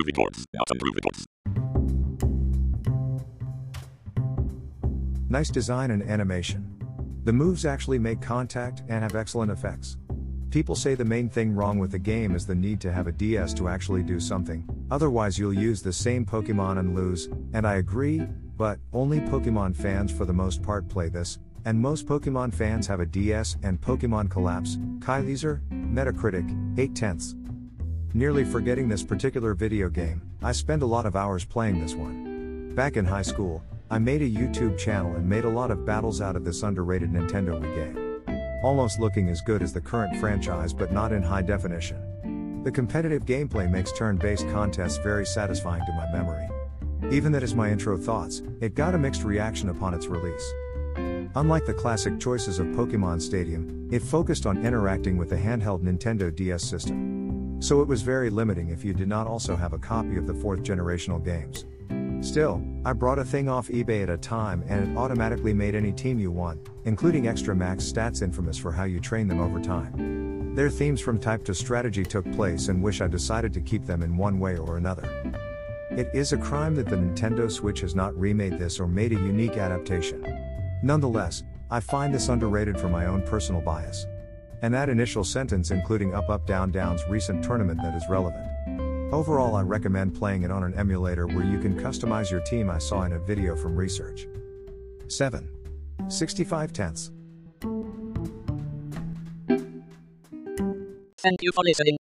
improve reports. Out improve reports. Nice design and animation. The moves actually make contact and have excellent effects. People say the main thing wrong with the game is the need to have a DS to actually do something, otherwise, you'll use the same Pokemon and lose, and I agree, but only Pokemon fans for the most part play this, and most Pokemon fans have a DS and Pokemon Collapse, Kaiser, Metacritic, 8 tenths. Nearly forgetting this particular video game, I spend a lot of hours playing this one. Back in high school, I made a YouTube channel and made a lot of battles out of this underrated Nintendo Wii game almost looking as good as the current franchise but not in high definition. The competitive gameplay makes turn based contests very satisfying to my memory. Even that is my intro thoughts, it got a mixed reaction upon its release. Unlike the classic choices of Pokemon Stadium, it focused on interacting with the handheld Nintendo DS system. So it was very limiting if you did not also have a copy of the fourth generational games. Still, I brought a thing off eBay at a time and it automatically made any team you want, including extra max stats infamous for how you train them over time. Their themes from type to strategy took place and wish I decided to keep them in one way or another. It is a crime that the Nintendo Switch has not remade this or made a unique adaptation. Nonetheless, I find this underrated for my own personal bias. And that initial sentence including up up down down's recent tournament that is relevant. Overall, I recommend playing it on an emulator where you can customize your team. I saw in a video from research. 7. 65 tenths. Thank you for listening.